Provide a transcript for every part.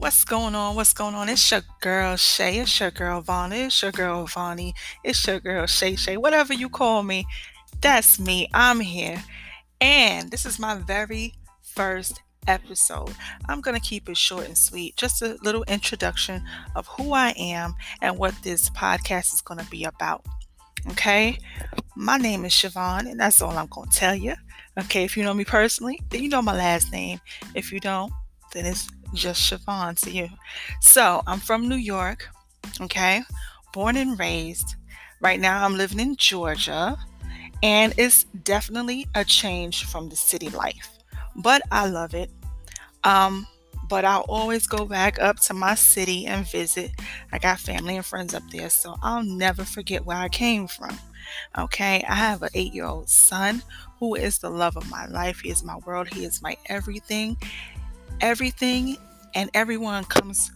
What's going on? What's going on? It's your girl Shay. It's your girl Vonna. It's your girl Vonnie. It's your girl Shay Shay. Whatever you call me, that's me. I'm here. And this is my very first episode. I'm going to keep it short and sweet. Just a little introduction of who I am and what this podcast is going to be about. Okay? My name is Siobhan, and that's all I'm going to tell you. Okay? If you know me personally, then you know my last name. If you don't, then it's just Siobhan to you. So I'm from New York, okay, born and raised. Right now I'm living in Georgia, and it's definitely a change from the city life, but I love it. Um, but I'll always go back up to my city and visit. I got family and friends up there, so I'll never forget where I came from. Okay, I have an eight year old son who is the love of my life. He is my world, he is my everything everything and everyone comes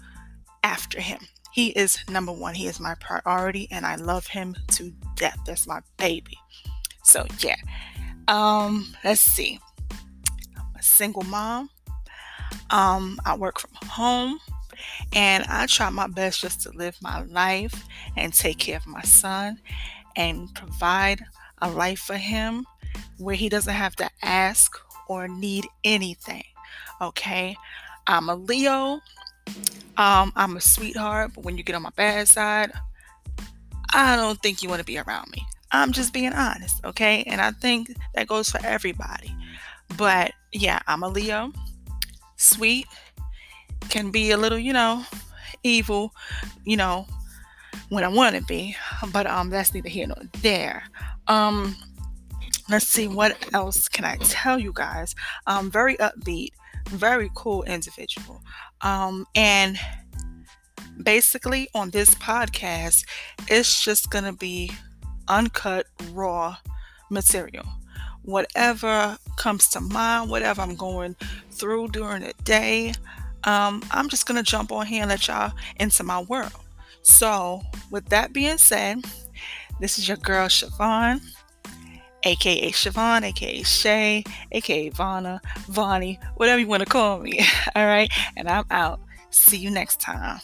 after him. He is number one. He is my priority, and I love him to death. That's my baby. So yeah. Um, let's see. I'm a single mom. Um, I work from home and I try my best just to live my life and take care of my son and provide a life for him where he doesn't have to ask or need anything. Okay. I'm a Leo. Um, I'm a sweetheart, but when you get on my bad side, I don't think you want to be around me. I'm just being honest, okay? And I think that goes for everybody. But yeah, I'm a Leo. Sweet can be a little, you know, evil, you know, when I want to be. But um that's neither here nor there. Um let's see what else can I tell you guys. Um very upbeat very cool individual. Um, and basically, on this podcast, it's just going to be uncut, raw material. Whatever comes to mind, whatever I'm going through during the day, um, I'm just going to jump on here and let y'all into my world. So, with that being said, this is your girl Siobhan aka Siobhan, aka Shay, aka Vonna, Vonnie, whatever you want to call me. All right. And I'm out. See you next time.